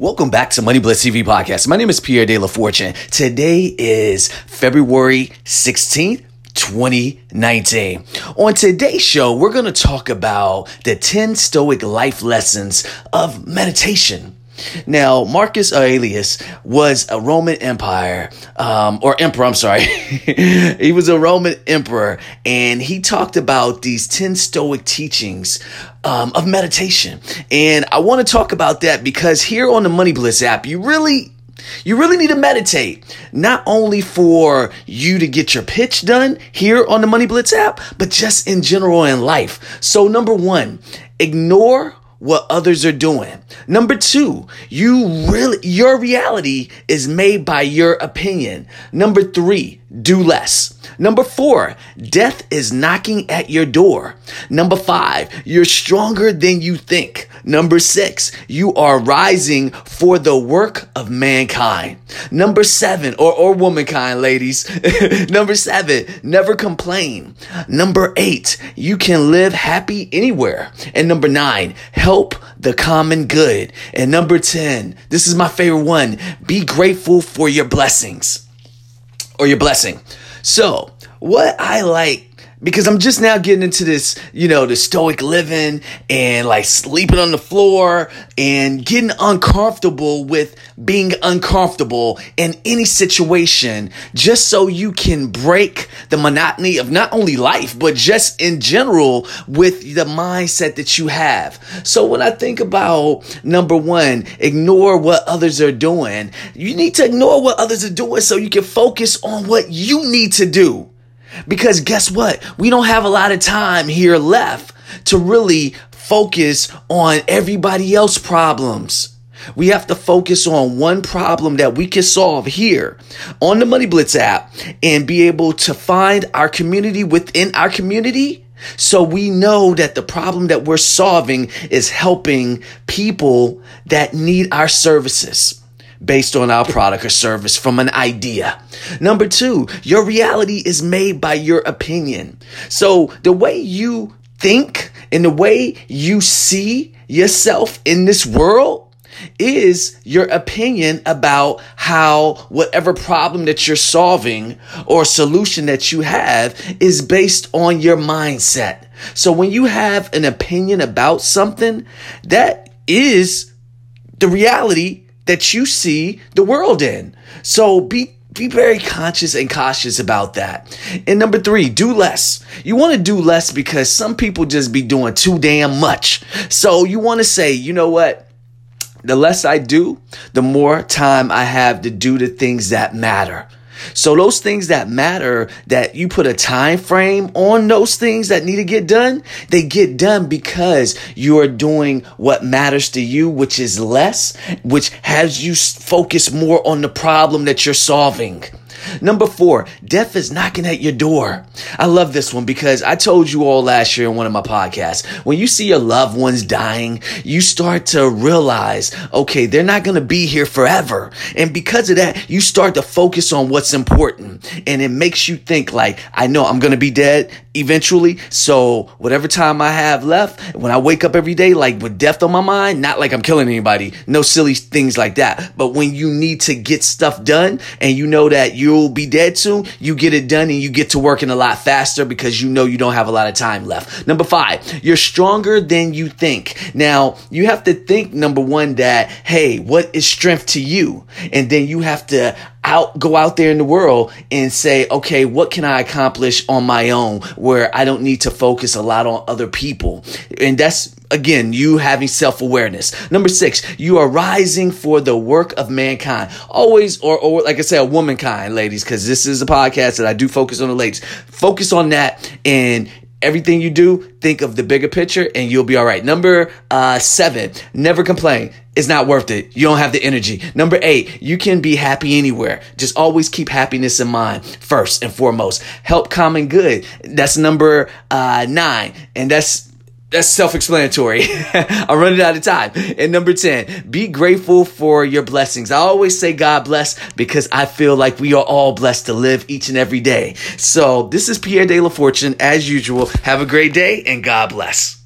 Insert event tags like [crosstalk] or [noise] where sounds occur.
Welcome back to Money Bliss TV podcast. My name is Pierre De La Fortune. Today is February 16th. 2019. On today's show, we're going to talk about the 10 stoic life lessons of meditation. Now, Marcus Aurelius was a Roman Empire, um, or emperor, I'm sorry. [laughs] he was a Roman emperor, and he talked about these 10 Stoic teachings um, of meditation. And I want to talk about that because here on the Money Bliss app, you really you really need to meditate, not only for you to get your pitch done here on the Money Blitz app, but just in general in life. So, number one, ignore what others are doing. Number two, you really, your reality is made by your opinion. Number three, do less. Number four, death is knocking at your door. Number five, you're stronger than you think. Number six, you are rising for the work of mankind. Number seven, or, or womankind, ladies. [laughs] Number seven, never complain. Number eight, you can live happy anywhere. And number nine, help the common good. And number 10, this is my favorite one, be grateful for your blessings or your blessing. So, what I like because I'm just now getting into this, you know, the stoic living and like sleeping on the floor and getting uncomfortable with being uncomfortable in any situation just so you can break the monotony of not only life, but just in general with the mindset that you have. So when I think about number one, ignore what others are doing, you need to ignore what others are doing so you can focus on what you need to do. Because guess what? We don't have a lot of time here left to really focus on everybody else's problems. We have to focus on one problem that we can solve here on the Money Blitz app and be able to find our community within our community. So we know that the problem that we're solving is helping people that need our services based on our product or service from an idea. Number two, your reality is made by your opinion. So the way you think and the way you see yourself in this world is your opinion about how whatever problem that you're solving or solution that you have is based on your mindset. So when you have an opinion about something, that is the reality that you see the world in. So be be very conscious and cautious about that. And number three, do less. You want to do less because some people just be doing too damn much. So you want to say, you know what? The less I do, the more time I have to do the things that matter. So those things that matter that you put a time frame on those things that need to get done, they get done because you are doing what matters to you, which is less, which has you focus more on the problem that you're solving. Number four, death is knocking at your door. I love this one because I told you all last year in one of my podcasts, when you see your loved ones dying, you start to realize, okay, they're not going to be here forever. And because of that, you start to focus on what's important. And it makes you think like, I know I'm going to be dead eventually. So whatever time I have left, when I wake up every day, like with death on my mind, not like I'm killing anybody, no silly things like that. But when you need to get stuff done and you know that you'll be dead soon, you get it done and you get to working a lot faster because you know you don't have a lot of time left. Number five, you're stronger than you think. Now you have to think number one that, hey, what is strength to you? And then you have to out go out there in the world and say okay what can i accomplish on my own where i don't need to focus a lot on other people? And that's again you having self-awareness. Number six you are rising for the work of mankind. Always or, or like i said womankind ladies because this is a podcast that i do focus on the ladies. Focus on that and everything you do, think of the bigger picture and you'll be all right. Number uh, seven, never complain. It's not worth it. You don't have the energy. Number eight, you can be happy anywhere. Just always keep happiness in mind first and foremost. Help common good. That's number uh, nine. And that's that's self-explanatory. [laughs] I'm running out of time. And number 10, be grateful for your blessings. I always say God bless because I feel like we are all blessed to live each and every day. So this is Pierre De La Fortune. As usual, have a great day and God bless.